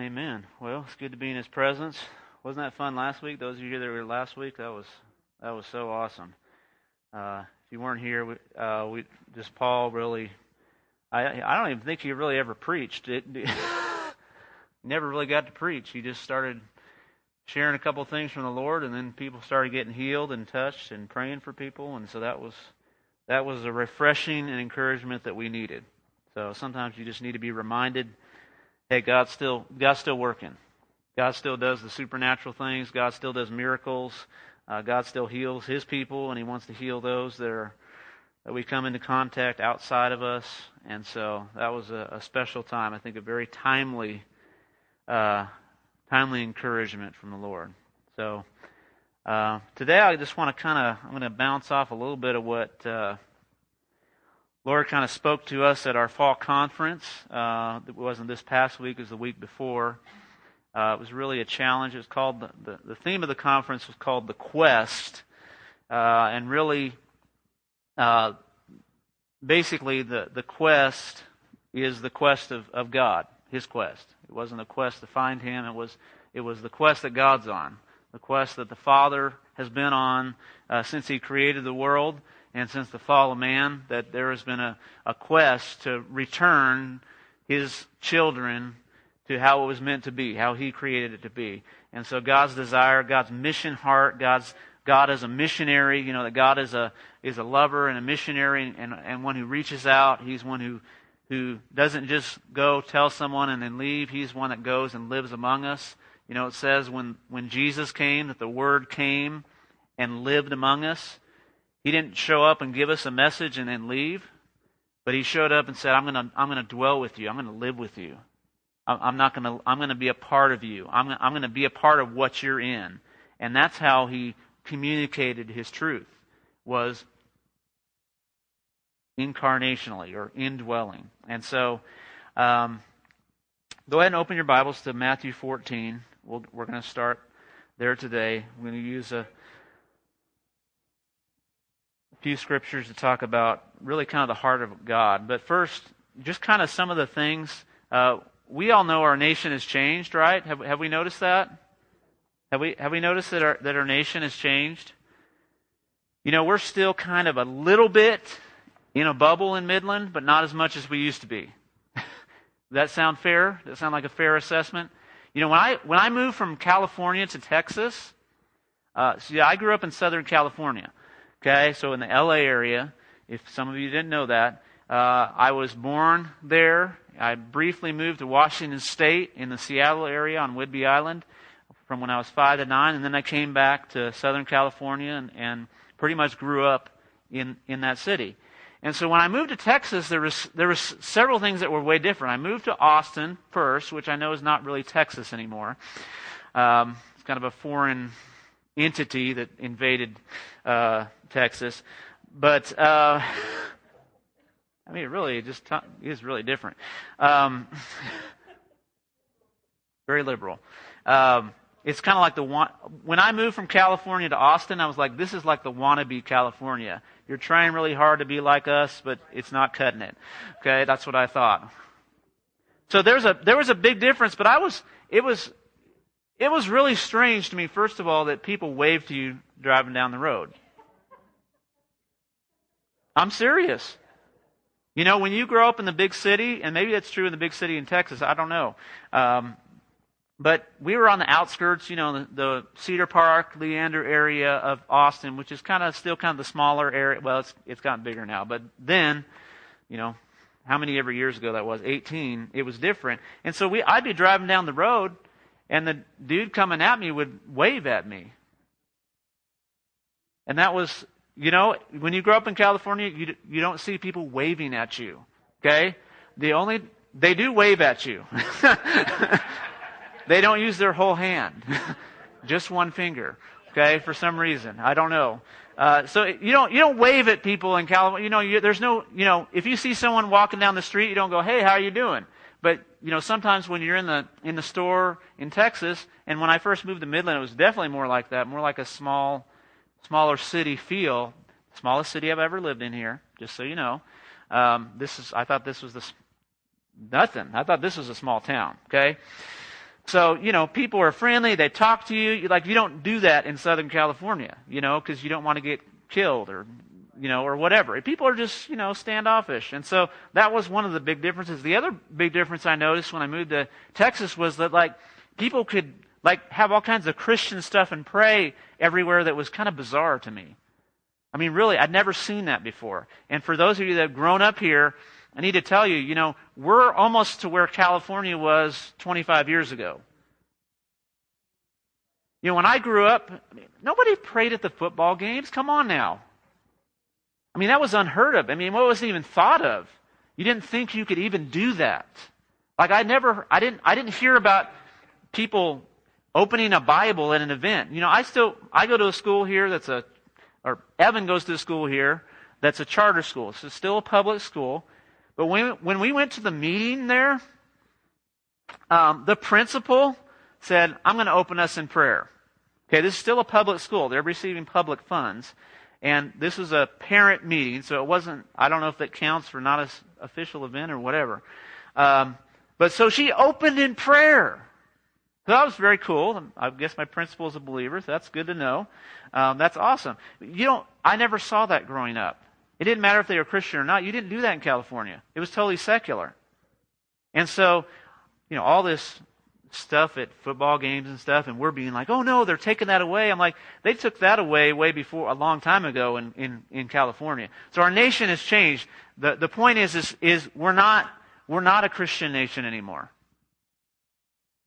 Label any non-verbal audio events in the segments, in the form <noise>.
Amen. Well, it's good to be in His presence. Wasn't that fun last week? Those of you that were last week, that was that was so awesome. Uh, if you weren't here, we, uh, we just Paul really. I I don't even think he really ever preached. It, <laughs> never really got to preach. He just started sharing a couple things from the Lord, and then people started getting healed and touched and praying for people, and so that was that was a refreshing and encouragement that we needed. So sometimes you just need to be reminded, hey, God's still God's still working. God still does the supernatural things. God still does miracles. Uh, God still heals His people, and He wants to heal those that are that we come into contact outside of us. And so that was a, a special time. I think a very timely, uh, timely encouragement from the Lord. So uh, today I just want to kind of I'm going to bounce off a little bit of what Lord kind of spoke to us at our fall conference. Uh, it wasn't this past week; it was the week before. Uh, it was really a challenge. It was called the, the, the theme of the conference was called the quest, uh, and really, uh, basically, the the quest is the quest of, of God, His quest. It wasn't a quest to find Him. It was it was the quest that God's on, the quest that the Father has been on uh, since He created the world and since the fall of man. That there has been a, a quest to return His children to how it was meant to be, how He created it to be. And so God's desire, God's mission heart, God's God is a missionary, you know, that God is a is a lover and a missionary and, and one who reaches out. He's one who who doesn't just go tell someone and then leave. He's one that goes and lives among us. You know, it says when, when Jesus came that the Word came and lived among us. He didn't show up and give us a message and then leave, but he showed up and said, I'm going to I'm to dwell with you. I'm going to live with you. I'm not going to, I'm going to be a part of you. I'm, I'm going to be a part of what you're in. And that's how he communicated his truth, was incarnationally or indwelling. And so, um, go ahead and open your Bibles to Matthew 14. we we are going to start there today. We're going to use a few scriptures to talk about really kind of the heart of God. But first, just kind of some of the things. Uh, we all know our nation has changed, right? Have, have we noticed that? Have we, have we noticed that our, that our nation has changed? You know, we're still kind of a little bit in a bubble in Midland, but not as much as we used to be. <laughs> That sound fair? Does that sound like a fair assessment? You know, when I, when I moved from California to Texas, uh, yeah, I grew up in Southern California. Okay, so in the LA area, if some of you didn't know that, uh, I was born there I briefly moved to Washington State in the Seattle area on Whidbey Island from when I was five to nine, and then I came back to Southern California and, and pretty much grew up in, in that city. And so when I moved to Texas, there was there was several things that were way different. I moved to Austin first, which I know is not really Texas anymore. Um, it's kind of a foreign entity that invaded uh, Texas, but. Uh, <laughs> I mean, really just is really different. Um, <laughs> very liberal. Um, it's kind of like the when I moved from California to Austin, I was like, this is like the wannabe California. You're trying really hard to be like us, but it's not cutting it. Okay, that's what I thought. So there's a there was a big difference, but I was it was it was really strange to me. First of all, that people waved to you driving down the road. I'm serious. You know, when you grow up in the big city, and maybe that's true in the big city in Texas, I don't know. Um, but we were on the outskirts, you know, the, the Cedar Park, Leander area of Austin, which is kind of still kind of the smaller area. Well, it's it's gotten bigger now, but then, you know, how many ever years ago that was? 18. It was different. And so we, I'd be driving down the road, and the dude coming at me would wave at me. And that was you know, when you grow up in California, you, you don't see people waving at you. Okay? The only, they do wave at you. <laughs> they don't use their whole hand. <laughs> Just one finger. Okay? For some reason. I don't know. Uh, so you don't, you don't wave at people in California. You know, you, there's no, you know, if you see someone walking down the street, you don't go, hey, how are you doing? But, you know, sometimes when you're in the, in the store in Texas, and when I first moved to Midland, it was definitely more like that, more like a small, smaller city feel. Smallest city I've ever lived in here, just so you know. Um, this is, I thought this was the, nothing. I thought this was a small town, okay? So, you know, people are friendly, they talk to you. Like, you don't do that in Southern California, you know, because you don't want to get killed or, you know, or whatever. People are just, you know, standoffish. And so that was one of the big differences. The other big difference I noticed when I moved to Texas was that, like, people could, like, have all kinds of Christian stuff and pray everywhere that was kind of bizarre to me. I mean, really, I'd never seen that before. And for those of you that have grown up here, I need to tell you, you know, we're almost to where California was 25 years ago. You know, when I grew up, I mean, nobody prayed at the football games. Come on now. I mean, that was unheard of. I mean, what wasn't even thought of? You didn't think you could even do that. Like I never, I didn't, I didn't hear about people opening a Bible at an event. You know, I still, I go to a school here that's a, or Evan goes to a school here that's a charter school. So it's still a public school. But when, when we went to the meeting there, um, the principal said, I'm going to open us in prayer. Okay, this is still a public school. They're receiving public funds. And this was a parent meeting, so it wasn't, I don't know if that counts for not an official event or whatever. Um, but so she opened in prayer. So that was very cool. I guess my principal is a believer, so that's good to know. Um, that's awesome. You don't, I never saw that growing up. It didn't matter if they were Christian or not. You didn't do that in California. It was totally secular. And so, you know, all this stuff at football games and stuff, and we're being like, oh no, they're taking that away. I'm like, they took that away way before, a long time ago in, in, in California. So our nation has changed. The, the point is, is, is we're not, we're not a Christian nation anymore.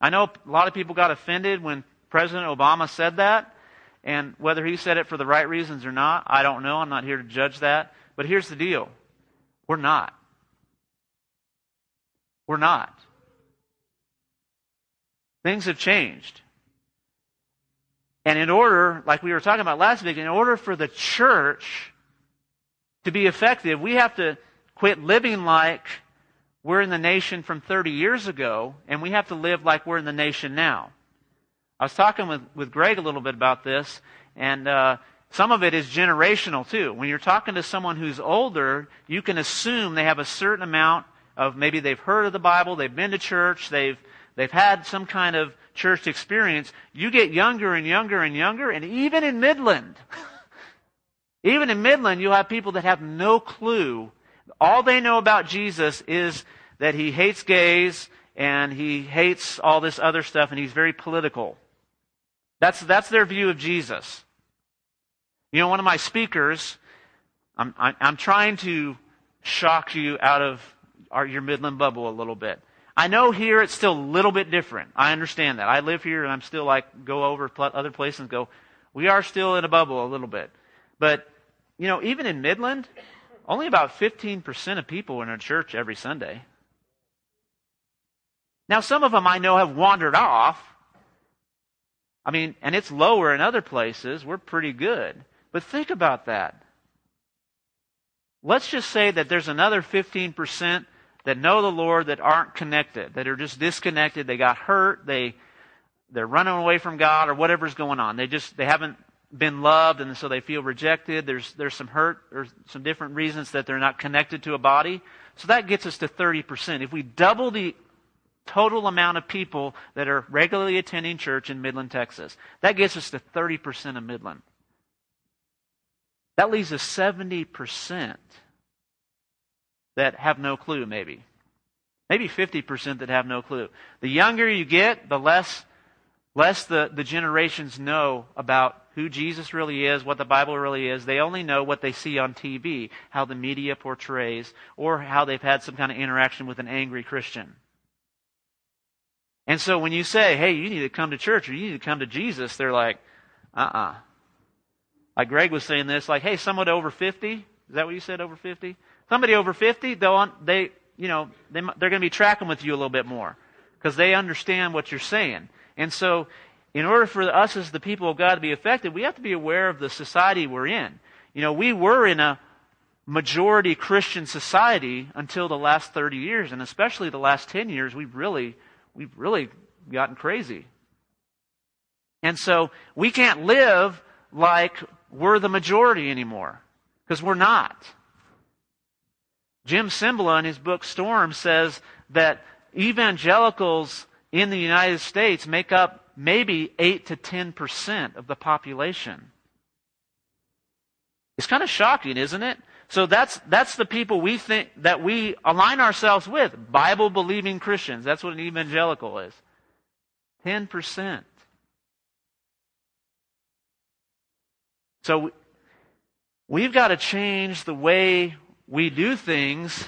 I know a lot of people got offended when President Obama said that, and whether he said it for the right reasons or not, I don't know. I'm not here to judge that. But here's the deal we're not. We're not. Things have changed. And in order, like we were talking about last week, in order for the church to be effective, we have to quit living like we're in the nation from 30 years ago, and we have to live like we're in the nation now. I was talking with, with Greg a little bit about this, and uh, some of it is generational too. When you're talking to someone who's older, you can assume they have a certain amount of maybe they've heard of the Bible, they've been to church, they've they've had some kind of church experience. You get younger and younger and younger, and even in Midland, <laughs> even in Midland, you'll have people that have no clue. All they know about Jesus is that he hates gays and he hates all this other stuff, and he's very political. That's that's their view of Jesus. You know, one of my speakers, I'm, I'm trying to shock you out of our, your Midland bubble a little bit. I know here it's still a little bit different. I understand that. I live here and I'm still like, go over other places and go, we are still in a bubble a little bit. But, you know, even in Midland, only about 15% of people are in a church every Sunday. Now, some of them I know have wandered off. I mean, and it's lower in other places. We're pretty good. But think about that. Let's just say that there's another 15% that know the Lord that aren't connected, that are just disconnected. They got hurt. They, they're running away from God or whatever's going on. They just, they haven't been loved and so they feel rejected. There's, there's some hurt or some different reasons that they're not connected to a body. So that gets us to 30%. If we double the total amount of people that are regularly attending church in Midland, Texas, that gets us to 30% of Midland. That leaves us 70% that have no clue, maybe. Maybe 50% that have no clue. The younger you get, the less, less the, the generations know about who Jesus really is, what the Bible really is. They only know what they see on TV, how the media portrays, or how they've had some kind of interaction with an angry Christian. And so when you say, hey, you need to come to church or you need to come to Jesus, they're like, uh uh-uh. uh like Greg was saying this, like, hey, someone over 50, is that what you said, over 50? Somebody over 50, they'll, they, you know, they, they're going to be tracking with you a little bit more because they understand what you're saying. And so, in order for us as the people of God to be effective, we have to be aware of the society we're in. You know, we were in a majority Christian society until the last 30 years, and especially the last 10 years, we've really, we've really gotten crazy. And so, we can't live like we're the majority anymore because we're not. Jim Cymbala in his book Storm says that evangelicals in the United States make up maybe 8 to 10% of the population. It's kind of shocking, isn't it? So that's, that's the people we think that we align ourselves with. Bible believing Christians. That's what an evangelical is. 10%. So we've got to change the way we do things,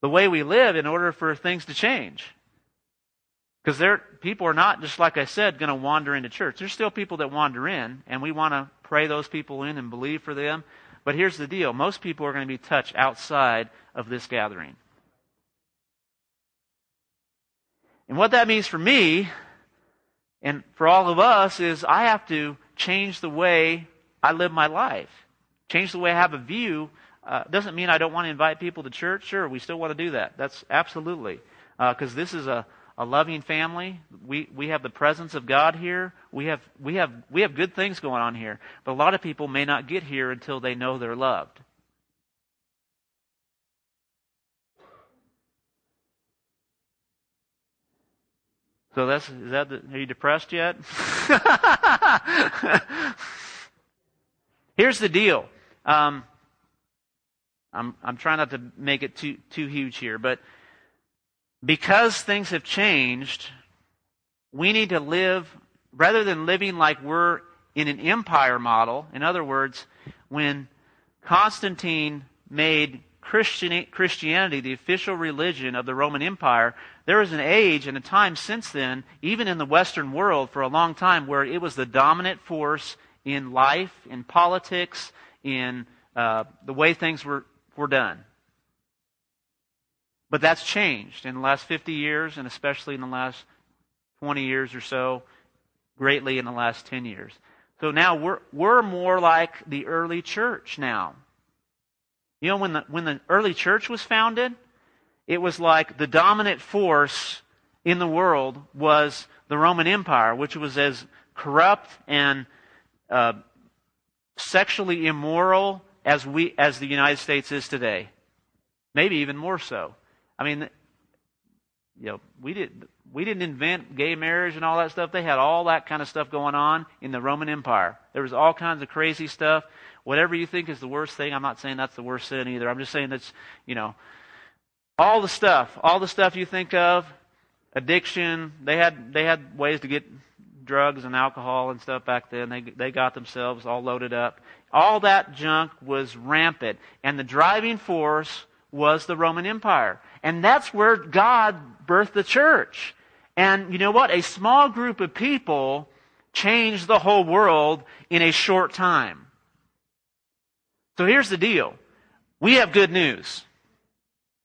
the way we live, in order for things to change. Because people are not, just like I said, going to wander into church. There's still people that wander in, and we want to pray those people in and believe for them. But here's the deal most people are going to be touched outside of this gathering. And what that means for me and for all of us is I have to change the way I live my life, change the way I have a view. Uh, doesn't mean I don't want to invite people to church. Sure, we still want to do that. That's absolutely because uh, this is a a loving family. We, we have the presence of God here. We have, we, have, we have good things going on here. But a lot of people may not get here until they know they're loved. So that's is that the, are you depressed yet? <laughs> Here's the deal. Um, I'm I'm trying not to make it too too huge here, but because things have changed, we need to live, rather than living like we're in an empire model, in other words, when Constantine made Christianity the official religion of the Roman Empire, there was an age and a time since then, even in the Western world for a long time, where it was the dominant force in life, in politics, in uh, the way things were, were done. But that's changed in the last 50 years, and especially in the last 20 years or so, greatly in the last 10 years. So now we're, we're more like the early church now. You know, when the, when the early church was founded, it was like the dominant force in the world was the Roman Empire, which was as corrupt and uh, sexually immoral as we as the United States is today. Maybe even more so. I mean, you know, we didn't we didn't invent gay marriage and all that stuff. They had all that kind of stuff going on in the Roman Empire. There was all kinds of crazy stuff. Whatever you think is the worst thing, I'm not saying that's the worst sin either. I'm just saying that's, you know, all the stuff, all the stuff you think of, addiction. They had they had ways to get drugs and alcohol and stuff back then. They they got themselves all loaded up. All that junk was rampant, and the driving force was the Roman Empire. And that's where God birthed the church. And you know what? A small group of people changed the whole world in a short time. So here's the deal. We have good news.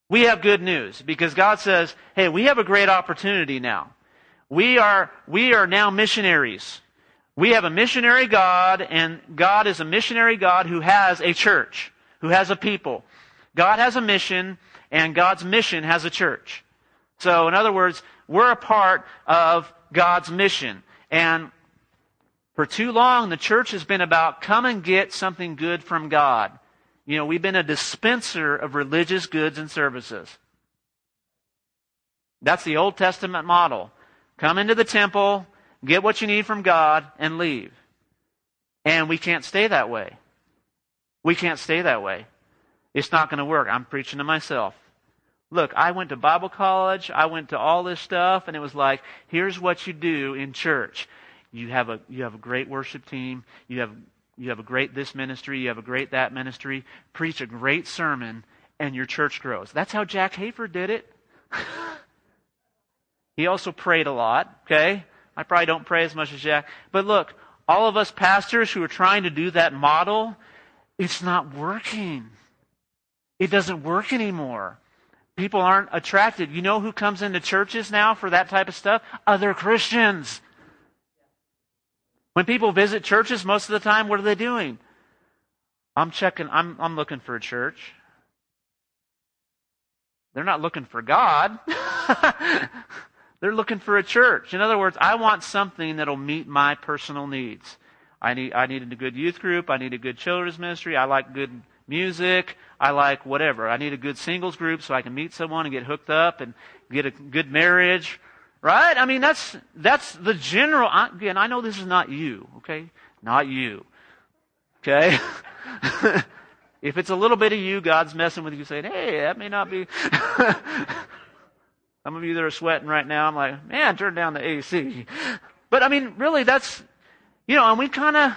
We have good news because God says, hey, we have a great opportunity now. We are, we are now missionaries. We have a missionary God and God is a missionary God who has a church, who has a people. God has a mission, and God's mission has a church. So, in other words, we're a part of God's mission. And for too long, the church has been about come and get something good from God. You know, we've been a dispenser of religious goods and services. That's the Old Testament model. Come into the temple, get what you need from God, and leave. And we can't stay that way. We can't stay that way. It's not going to work. I'm preaching to myself. Look, I went to Bible college. I went to all this stuff, and it was like, here's what you do in church. You have a you have a great worship team. You have you have a great this ministry. You have a great that ministry. Preach a great sermon, and your church grows. That's how Jack Hayford did it. <laughs> he also prayed a lot. Okay, I probably don't pray as much as Jack, but look, all of us pastors who are trying to do that model, it's not working. It doesn't work anymore. People aren't attracted. You know who comes into churches now for that type of stuff? Other Christians. When people visit churches, most of the time, what are they doing? I'm checking, I'm, I'm looking for a church. They're not looking for God. <laughs> They're looking for a church. In other words, I want something that'll meet my personal needs. I need, I need a good youth group. I need a good children's ministry. I like good music. I like whatever. I need a good singles group so I can meet someone and get hooked up and get a good marriage, Right? I mean, that's, that's the general, again, I know this is not you, okay? Not you. Okay? <laughs> if it's a little bit of you, God's messing with you saying, hey, that may not be. <laughs> Some of you that are sweating right now, I'm like, man, turn down the AC. But I mean, really, that's, you know, and we kind of,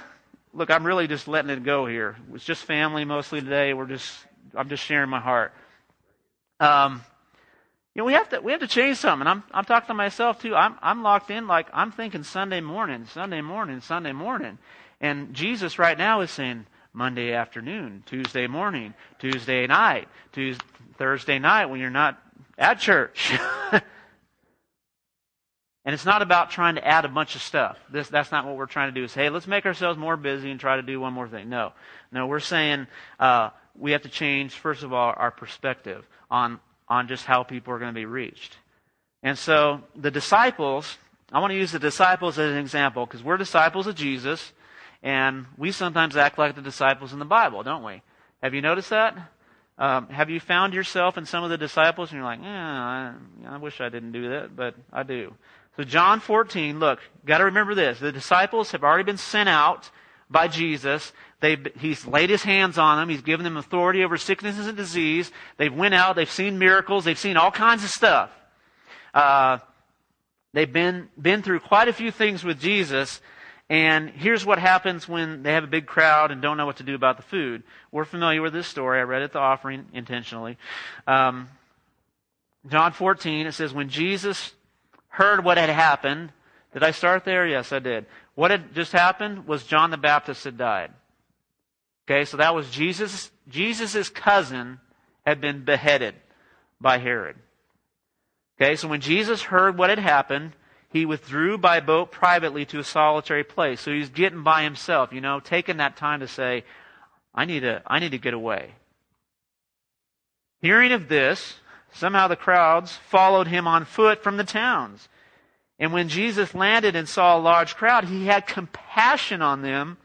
look, I'm really just letting it go here. It's just family mostly today. We're just, I'm just sharing my heart. Um, you know, we have to we have to change something. I'm I'm talking to myself too. I'm I'm locked in like I'm thinking Sunday morning, Sunday morning, Sunday morning. And Jesus right now is saying Monday afternoon, Tuesday morning, Tuesday night, Tuesday, Thursday night when you're not at church. <laughs> and it's not about trying to add a bunch of stuff. This, that's not what we're trying to do. Is hey, let's make ourselves more busy and try to do one more thing. No, no, we're saying uh, we have to change first of all our perspective on on just how people are going to be reached. And so the disciples, I want to use the disciples as an example because we're disciples of Jesus and we sometimes act like the disciples in the Bible, don't we? Have you noticed that? Um, have you found yourself in some of the disciples and you're like, yeah, I, I wish I didn't do that, but I do. So John 14, look, got to remember this. The disciples have already been sent out by Jesus. They've, he's laid his hands on them. He's given them authority over sicknesses and disease. They've went out. They've seen miracles. They've seen all kinds of stuff. Uh, they've been, been through quite a few things with Jesus. And here's what happens when they have a big crowd and don't know what to do about the food. We're familiar with this story. I read it the offering intentionally. Um, John 14, it says, When Jesus heard what had happened, did I start there? Yes, I did. What had just happened was John the Baptist had died. Okay, so that was Jesus. Jesus' cousin had been beheaded by Herod. Okay, so when Jesus heard what had happened, he withdrew by boat privately to a solitary place. So he's getting by himself, you know, taking that time to say, I need to, I need to get away. Hearing of this, somehow the crowds followed him on foot from the towns. And when Jesus landed and saw a large crowd, he had compassion on them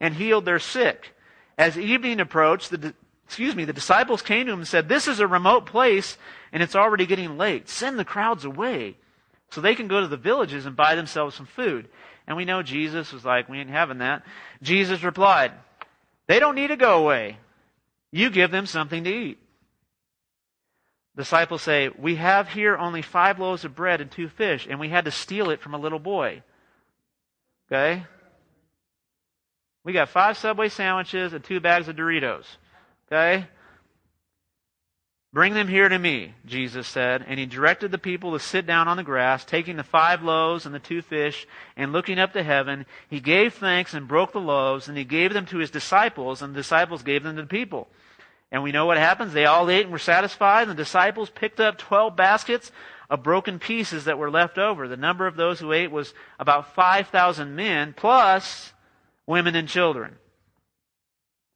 and healed their sick. As evening approached, the, excuse me, the disciples came to him and said, This is a remote place and it's already getting late. Send the crowds away so they can go to the villages and buy themselves some food. And we know Jesus was like, We ain't having that. Jesus replied, They don't need to go away. You give them something to eat disciples say, We have here only five loaves of bread and two fish, and we had to steal it from a little boy. Okay? We got five Subway sandwiches and two bags of Doritos. Okay? Bring them here to me, Jesus said. And he directed the people to sit down on the grass, taking the five loaves and the two fish, and looking up to heaven, he gave thanks and broke the loaves, and he gave them to his disciples, and the disciples gave them to the people. And we know what happens. They all ate and were satisfied. And the disciples picked up 12 baskets of broken pieces that were left over. The number of those who ate was about 5,000 men, plus women and children.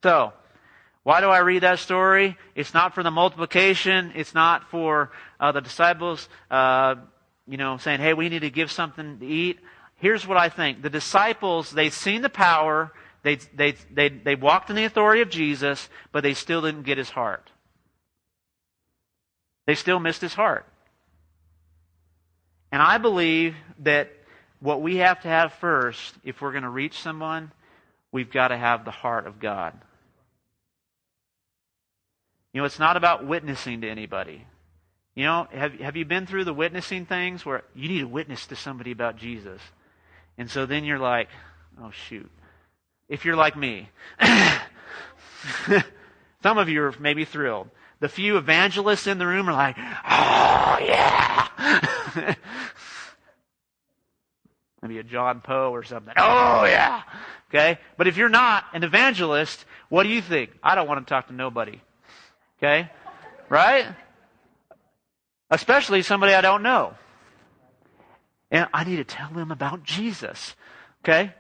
So, why do I read that story? It's not for the multiplication. It's not for uh, the disciples, uh, you know, saying, hey, we need to give something to eat. Here's what I think. The disciples, they'd seen the power. They, they, they, they walked in the authority of Jesus, but they still didn't get his heart. They still missed his heart. And I believe that what we have to have first, if we're going to reach someone, we've got to have the heart of God. You know, it's not about witnessing to anybody. You know, have, have you been through the witnessing things where you need to witness to somebody about Jesus? And so then you're like, oh, shoot if you're like me. <coughs> Some of you are maybe thrilled. The few evangelists in the room are like, oh, yeah. <laughs> maybe a John Poe or something. Oh, yeah. Okay? But if you're not an evangelist, what do you think? I don't want to talk to nobody. Okay? Right? Especially somebody I don't know. And I need to tell them about Jesus. Okay?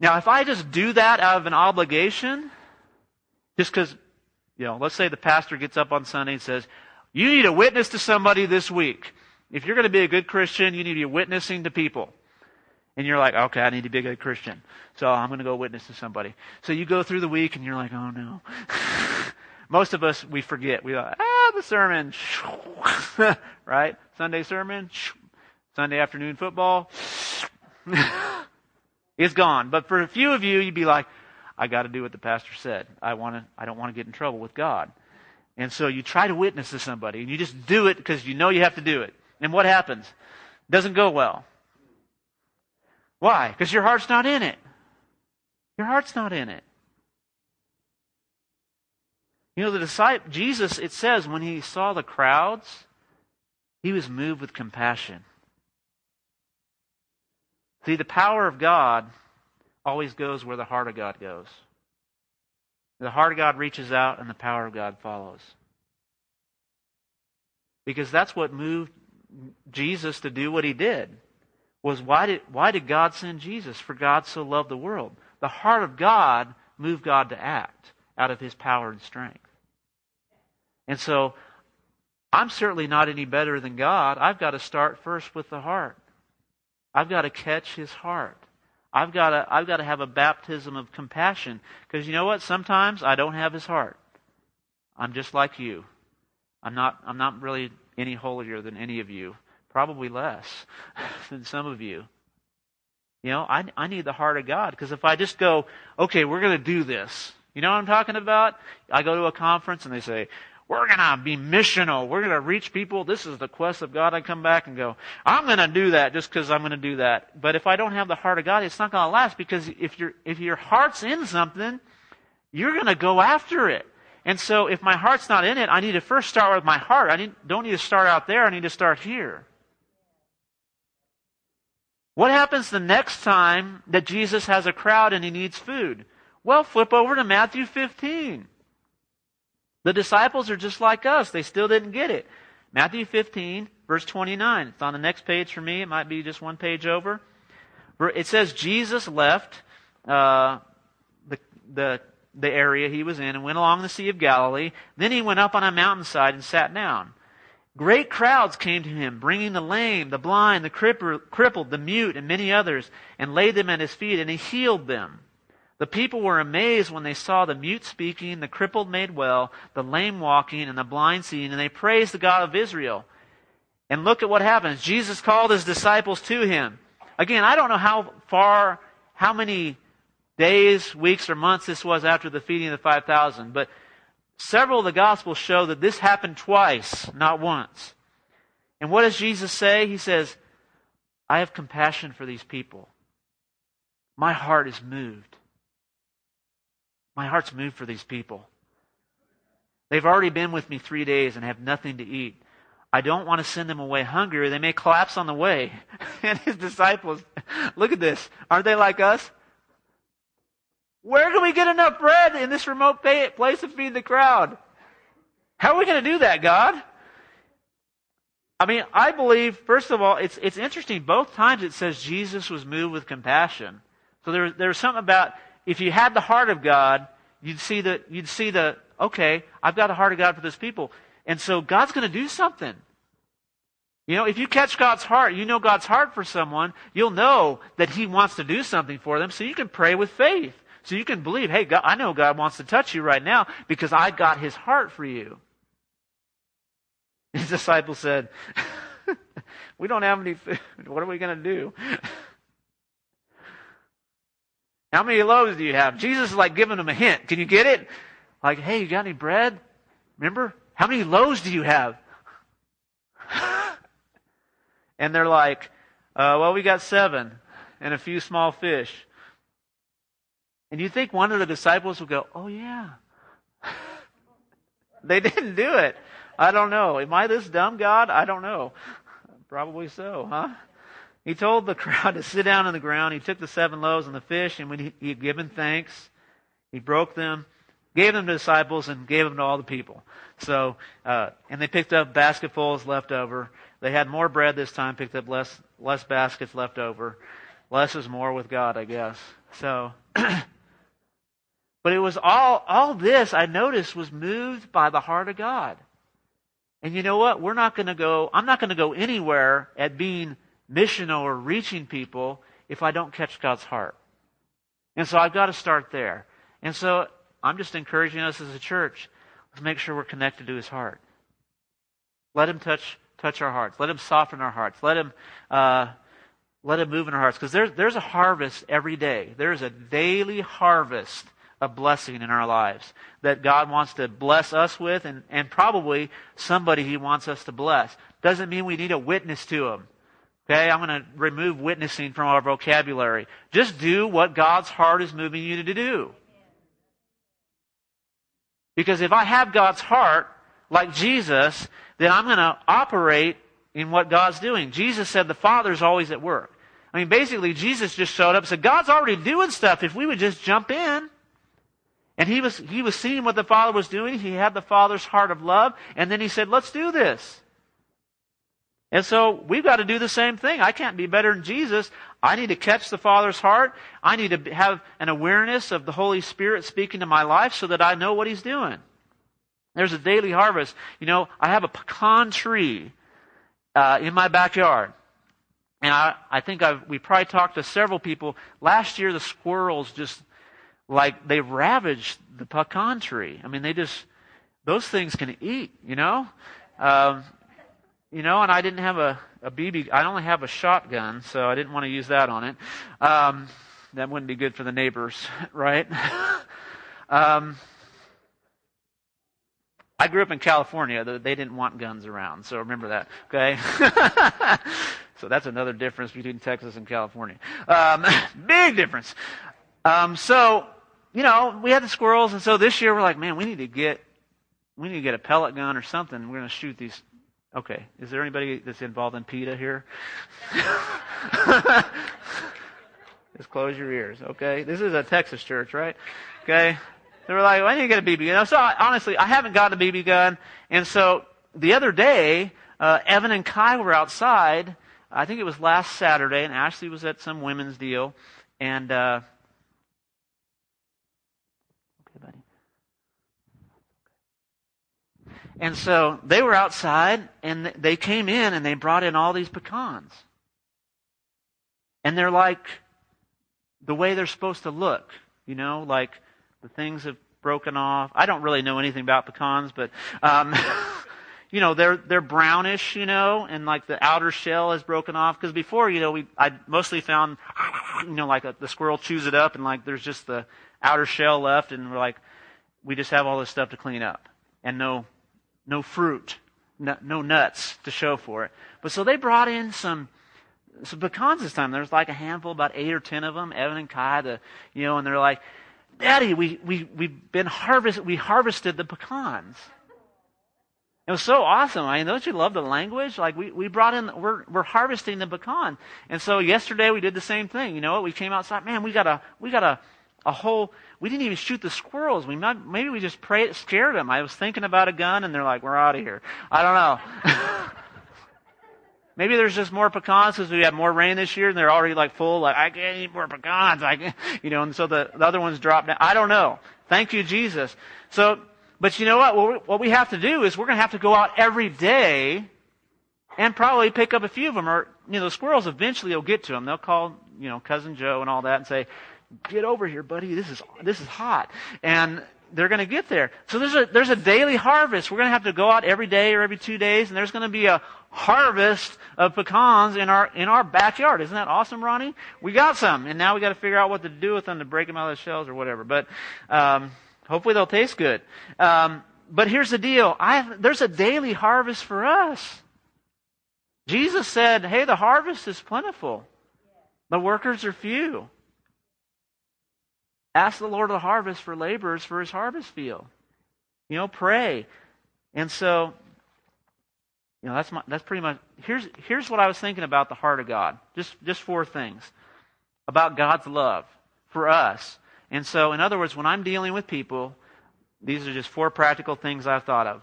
Now, if I just do that out of an obligation, just because, you know, let's say the pastor gets up on Sunday and says, you need a witness to somebody this week. If you're going to be a good Christian, you need to be witnessing to people. And you're like, okay, I need to be a good Christian. So I'm going to go witness to somebody. So you go through the week and you're like, oh no. <laughs> Most of us, we forget. We like, ah, the sermon. <laughs> right? Sunday sermon. Sunday afternoon football <laughs> is gone. But for a few of you, you'd be like, I got to do what the pastor said. I want to. I don't want to get in trouble with God. And so you try to witness to somebody, and you just do it because you know you have to do it. And what happens? It doesn't go well. Why? Because your heart's not in it. Your heart's not in it. You know, the disciple, Jesus, it says, when he saw the crowds, he was moved with compassion. See, the power of God always goes where the heart of God goes. The heart of God reaches out and the power of God follows. Because that's what moved Jesus to do what he did. Was why did why did God send Jesus? For God so loved the world. The heart of God moved God to act out of his power and strength. And so I'm certainly not any better than God. I've got to start first with the heart. I've got to catch his heart. I've got to, I've got to have a baptism of compassion. Because you know what? Sometimes I don't have his heart. I'm just like you. I'm not, I'm not really any holier than any of you. Probably less <laughs> than some of you. You know, I, I need the heart of God. Because if I just go, okay, we're going to do this. You know what I'm talking about? I go to a conference and they say, we're going to be missional. We're going to reach people. This is the quest of God. I come back and go, I'm going to do that just because I'm going to do that. But if I don't have the heart of God, it's not going to last because if, your if your heart's in something, you're going to go after it. And so if my heart's not in it, I need to first start with my heart. I need, don't need to start out there. I need to start here. What happens the next time that Jesus has a crowd and he needs food? Well, flip over to Matthew 15. The disciples are just like us. They still didn't get it. Matthew 15, verse 29. It's on the next page for me. It might be just one page over. It says Jesus left uh, the, the, the area he was in and went along the Sea of Galilee. Then he went up on a mountainside and sat down. Great crowds came to him, bringing the lame, the blind, the crippled, the mute, and many others, and laid them at his feet, and he healed them. The people were amazed when they saw the mute speaking, the crippled made well, the lame walking, and the blind seeing, and they praised the God of Israel. And look at what happens. Jesus called his disciples to him. Again, I don't know how far, how many days, weeks, or months this was after the feeding of the 5,000, but several of the Gospels show that this happened twice, not once. And what does Jesus say? He says, I have compassion for these people. My heart is moved. My heart's moved for these people. They've already been with me three days and have nothing to eat. I don't want to send them away hungry. They may collapse on the way. <laughs> and his disciples, look at this. Aren't they like us? Where can we get enough bread in this remote place to feed the crowd? How are we going to do that, God? I mean, I believe, first of all, it's, it's interesting. Both times it says Jesus was moved with compassion. So there, there's something about if you had the heart of God, you'd see the, you'd see the, okay, I've got a heart of God for this people. And so God's going to do something. You know, if you catch God's heart, you know God's heart for someone, you'll know that He wants to do something for them, so you can pray with faith. So you can believe, hey, God, I know God wants to touch you right now because I got His heart for you. His disciples said, <laughs> we don't have any food. <laughs> What are we going to do? <laughs> How many loaves do you have? Jesus is like giving them a hint. Can you get it? Like, hey, you got any bread? Remember? How many loaves do you have? and they're like, uh, well, we got seven and a few small fish. And you think one of the disciples will go, oh, yeah. <laughs> they didn't do it. I don't know. Am I this dumb, God? I don't know. Probably so, huh? He told the <laughs> crowd to sit down on the ground. He took the seven loaves and the fish, and when he, he had given thanks, he broke them, gave them to the disciples, and gave them to all the people. So, uh, and they picked up basketfuls left over. They had more bread this time, picked up less less baskets left over. Less is more with God, I guess. So, <clears throat> but it was all all this I noticed was moved by the heart of God. And you know what? We're not going to go. I'm not going to go anywhere at being missional or reaching people if I don't catch God's heart. And so I've got to start there. And so I'm just encouraging us as a church, let's make sure we're connected to his heart. Let him touch touch our hearts. Let Him soften our hearts. Let Him, uh, let Him move in our hearts. Because there's, there's a harvest every day. There's a daily harvest of blessing in our lives that God wants to bless us with and, and probably somebody He wants us to bless. Doesn't mean we need a witness to Him. Okay, I'm going to remove witnessing from our vocabulary. Just do what God's heart is moving you to do. Because if I have God's heart, like Jesus, then I'm going to operate in what God's doing. Jesus said the Father's always at work. I mean, basically, Jesus just showed up and said, God's already doing stuff if we would just jump in. And he was, he was seeing what the Father was doing. He had the Father's heart of love. And then he said, let's do this. And so we've got to do the same thing. I can't be better than Jesus. I need to catch the Father's heart. I need to have an awareness of the Holy Spirit speaking to my life so that I know what He's doing. There's a daily harvest. You know, I have a pecan tree uh, in my backyard. And I, I think I've, we probably talked to several people. Last year, the squirrels just, like, they ravaged the pecan tree. I mean, they just, those things can eat, you know? Um, you know, and I didn't have a, a BB, I only have a shotgun, so I didn't want to use that on it. Um, that wouldn't be good for the neighbors, <laughs> right? <laughs> um, I grew up in California. They didn't want guns around, so remember that, okay? <laughs> so that's another difference between Texas and California. Um, big difference. Um, so, you know, we had the squirrels, and so this year we're like, man, we need to get, we need to get a pellet gun or something. We're going to shoot these Okay. Is there anybody that's involved in PETA here? <laughs> Just close your ears, okay? This is a Texas church, right? Okay. They were like, I need to get a BB gun. So I, honestly, I haven't got a BB gun. And so the other day, uh, Evan and Kai were outside. I think it was last Saturday, and Ashley was at some women's deal. And uh, And so they were outside and they came in and they brought in all these pecans. And they're like the way they're supposed to look, you know, like the things have broken off. I don't really know anything about pecans, but um, <laughs> you know they're they're brownish, you know, and like the outer shell is broken off. Because before, you know, we I mostly found, <laughs> you know, like a, the squirrel chews it up, and like there's just the outer shell left, and we're like, we just have all this stuff to clean up, and no no fruit, no, no nuts to show for it. But so they brought in some some pecans this time. There's like a handful, about eight or ten of them. Evan and Kai, the you know, and they're like, "Daddy, we we we've been harvest we harvested the pecans." It was so awesome. I mean, don't you love the language? Like we, we brought in, we're, we're harvesting the pecan. And so yesterday we did the same thing. You know what? We came outside. Man, we got a, we got a, a whole, we didn't even shoot the squirrels. We might, maybe we just prayed, scared them. I was thinking about a gun, and they're like, "We're out of here." I don't know. <laughs> maybe there's just more pecans because we had more rain this year, and they're already like full. Like I can't eat more pecans. I can't, you know. And so the, the other ones dropped down. I don't know. Thank you, Jesus. So, but you know what? We, what we have to do is we're going to have to go out every day and probably pick up a few of them. Or you know, the squirrels eventually will get to them. They'll call you know cousin Joe and all that and say, get over here, buddy. This is, this is hot. And they're going to get there. So there's a, there's a daily harvest. We're going to have to go out every day or every two days, and there's going to be a harvest of pecans in our, in our backyard. Isn't that awesome, Ronnie? We got some, and now we got to figure out what to do with them to break them out of the shells or whatever. But, um, hopefully they'll taste good. Um, but here's the deal. I, there's a daily harvest for us. Jesus said, hey, the harvest is plentiful. The workers are few. Ask the Lord of the harvest for laborers for his harvest field. You know, pray. And so, you know, that's my, that's pretty much here's here's what I was thinking about the heart of God. Just just four things about God's love for us. And so, in other words, when I'm dealing with people, these are just four practical things I've thought of.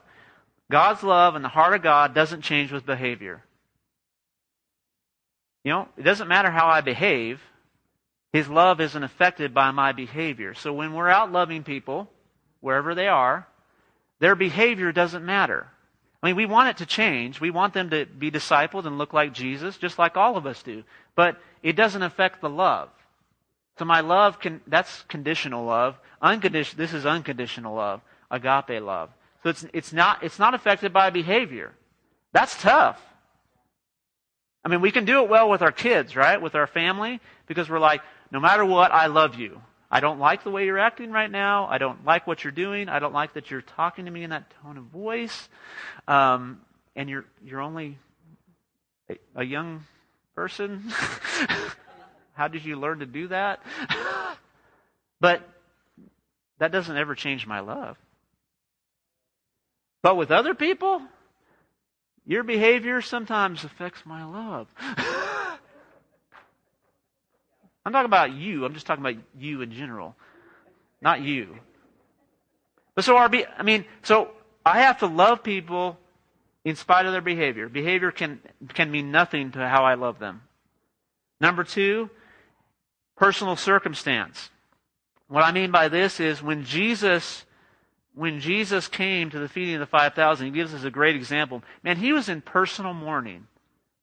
God's love and the heart of God doesn't change with behavior. You know, it doesn't matter how I behave. His love isn't affected by my behavior. So when we're out loving people, wherever they are, their behavior doesn't matter. I mean, we want it to change. We want them to be discipled and look like Jesus, just like all of us do. But it doesn't affect the love. So my love can, that's conditional love. Unconditional, this is unconditional love. Agape love. So it's, it's not, it's not affected by behavior. That's tough. I mean, we can do it well with our kids, right? With our family, because we're like, no matter what, I love you. I don't like the way you're acting right now. I don't like what you're doing. I don't like that you're talking to me in that tone of voice. Um, and you're you're only a, a young person. <laughs> How did you learn to do that? <laughs> but that doesn't ever change my love. But with other people, your behavior sometimes affects my love. <laughs> I'm talking about you. I'm just talking about you in general, not you. But so be- I mean, so I have to love people in spite of their behavior. Behavior can can mean nothing to how I love them. Number two, personal circumstance. What I mean by this is when Jesus when Jesus came to the feeding of the 5,000, he gives us a great example. Man, he was in personal mourning.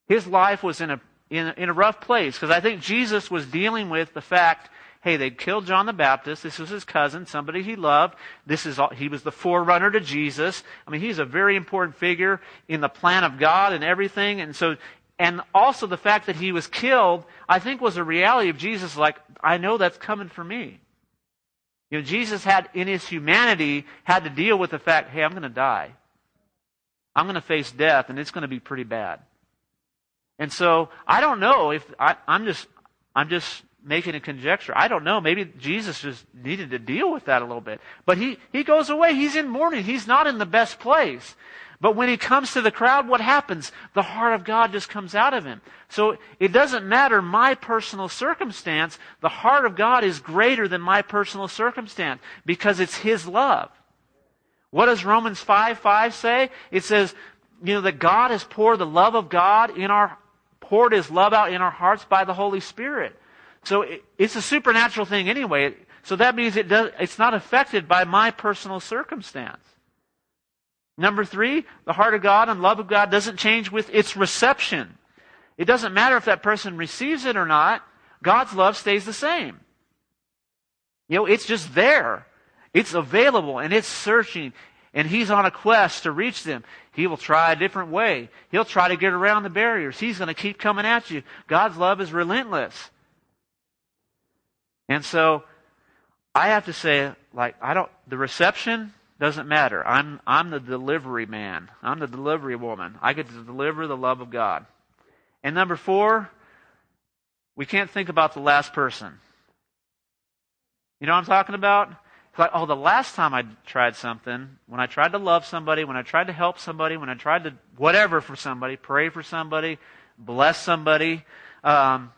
His life was in a, in in a rough place because I think Jesus was dealing with the fact, hey, they killed John the Baptist. This was his cousin, somebody he loved. This is all, he was the forerunner to Jesus. I mean, he's a very important figure in the plan of God and everything. And so, and also the fact that he was killed, I think was a reality of Jesus like, I know that's coming for me. You know, Jesus had, in his humanity, had to deal with the fact, hey, I'm going to die. I'm going to face death, and it's going to be pretty bad. And so, I don't know if, I, I'm just, I'm just making a conjecture. I don't know. Maybe Jesus just needed to deal with that a little bit. But he, he goes away. He's in mourning. He's not in the best place. But when he comes to the crowd, what happens? The heart of God just comes out of him. So it doesn't matter my personal circumstance. The heart of God is greater than my personal circumstance because it's his love. What does Romans 5 5 say? It says, you know, that God has poured the love of God in our, poured his love out in our hearts by the Holy Spirit. So it, it's a supernatural thing anyway. So that means it does, it's not affected by my personal circumstance. Number three, the heart of God and love of God doesn't change with its reception. It doesn't matter if that person receives it or not, God's love stays the same. You know, it's just there. It's available and it's searching and he's on a quest to reach them. He will try a different way. He'll try to get around the barriers. He's going to keep coming at you. God's love is relentless. And so I have to say, like, I don't, the reception, doesn't matter. I'm, I'm the delivery man. I'm the delivery woman. I get to deliver the love of God. And number four, we can't think about the last person. You know what I'm talking about? Like, oh, the last time I tried something, when I tried to love somebody, when I tried to help somebody, when I tried to whatever for somebody, pray for somebody, bless somebody, um,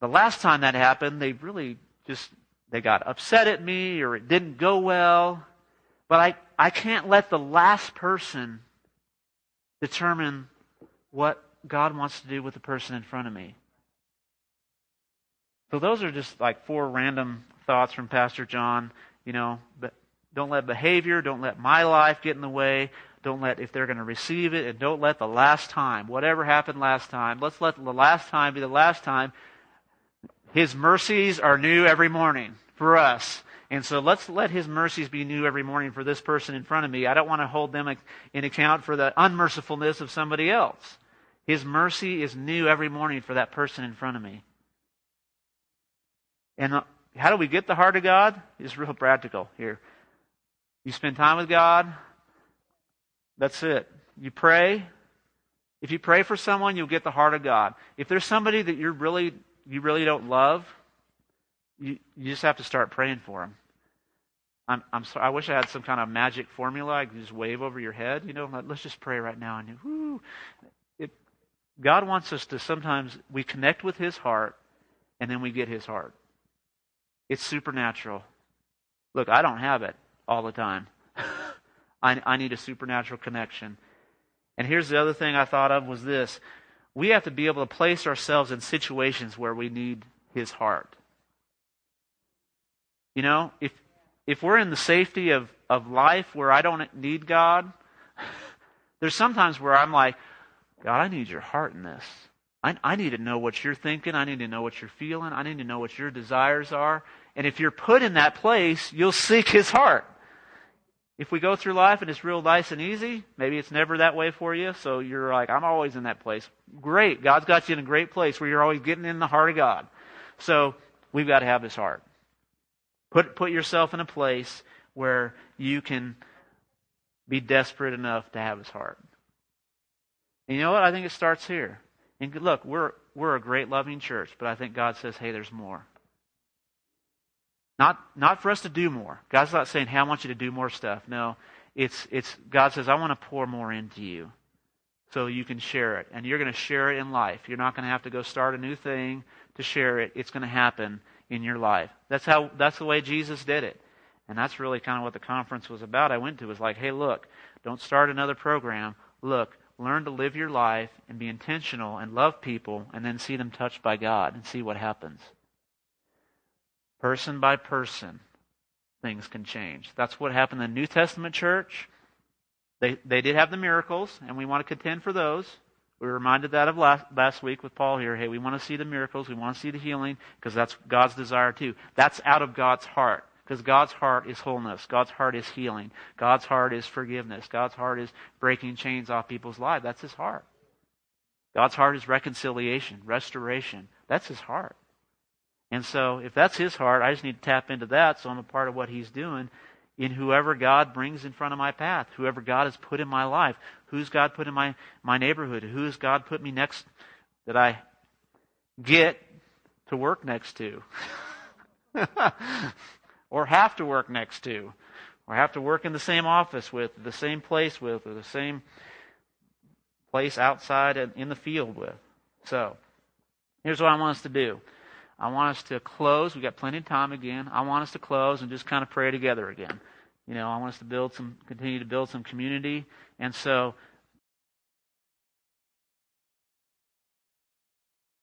the last time that happened, they really just they got upset at me or it didn't go well but I, I can't let the last person determine what God wants to do with the person in front of me. So those are just like four random thoughts from Pastor John. You know, but don't let behavior, don't let my life get in the way. Don't let if they're going to receive it, and don't let the last time, whatever happened last time, let's let the last time be the last time. His mercies are new every morning for us. And so let's let his mercies be new every morning for this person in front of me. I don't want to hold them in account for the unmercifulness of somebody else. His mercy is new every morning for that person in front of me. And uh, how do we get the heart of God? It's real practical here. You spend time with God. That's it. You pray. If you pray for someone, you'll get the heart of God. If there's somebody that you really you really don't love, you, you just have to start praying for them. I'm, I'm sorry, I wish I had some kind of magic formula I could just wave over your head. You know, let's just pray right now. And whoo, it, God wants us to sometimes we connect with His heart, and then we get His heart. It's supernatural. Look, I don't have it all the time. <laughs> I, I need a supernatural connection. And here's the other thing I thought of was this: we have to be able to place ourselves in situations where we need His heart. You know, if if we're in the safety of, of life where I don't need God, <laughs> there's sometimes where I'm like, God, I need your heart in this. I, I need to know what you're thinking. I need to know what you're feeling. I need to know what your desires are. And if you're put in that place, you'll seek his heart. If we go through life and it's real nice and easy, maybe it's never that way for you, so you're like, I'm always in that place. Great. God's got you in a great place where you're always getting in the heart of God. So we've got to have His heart. Put, put yourself in a place where you can be desperate enough to have His heart. And you know what? I think it starts here. And look, we're, we're a great loving church, but I think God says, hey, there's more. Not, not for us to do more. God's not saying, hey, I want you to do more stuff. No, it's, it's God says, I want to pour more into you so you can share it. And you're going to share it in life. You're not going to have to go start a new thing to share it. It's going to happen in your life. That's how, that's the way Jesus did it. And that's really kind of what the conference was about. I went to was like, hey, look, don't start another program. Look, learn to live your life and be intentional and love people and then see them touched by God and see what happens. Person by person, things can change. That's what happened in the New Testament church. They, they did have the miracles, and we want to contend for those. We were reminded that of last, last week with Paul here. Hey, we want to see the miracles. We want to see the healing because that's God's desire too. That's out of God's heart because God's heart is wholeness. God's heart is healing. God's heart is forgiveness. God's heart is breaking chains off people's lives. That's His heart. God's heart is reconciliation, restoration. That's His heart. And so, if that's his heart, I just need to tap into that so I'm a part of what he's doing in whoever God brings in front of my path, whoever God has put in my life, who's God put in my, my neighborhood, who's God put me next that I get to work next to, <laughs> or have to work next to, or have to work in the same office with, the same place with, or the same place outside and in the field with. So, here's what I want us to do. I want us to close. We've got plenty of time again. I want us to close and just kind of pray together again. You know, I want us to build some, continue to build some community. And so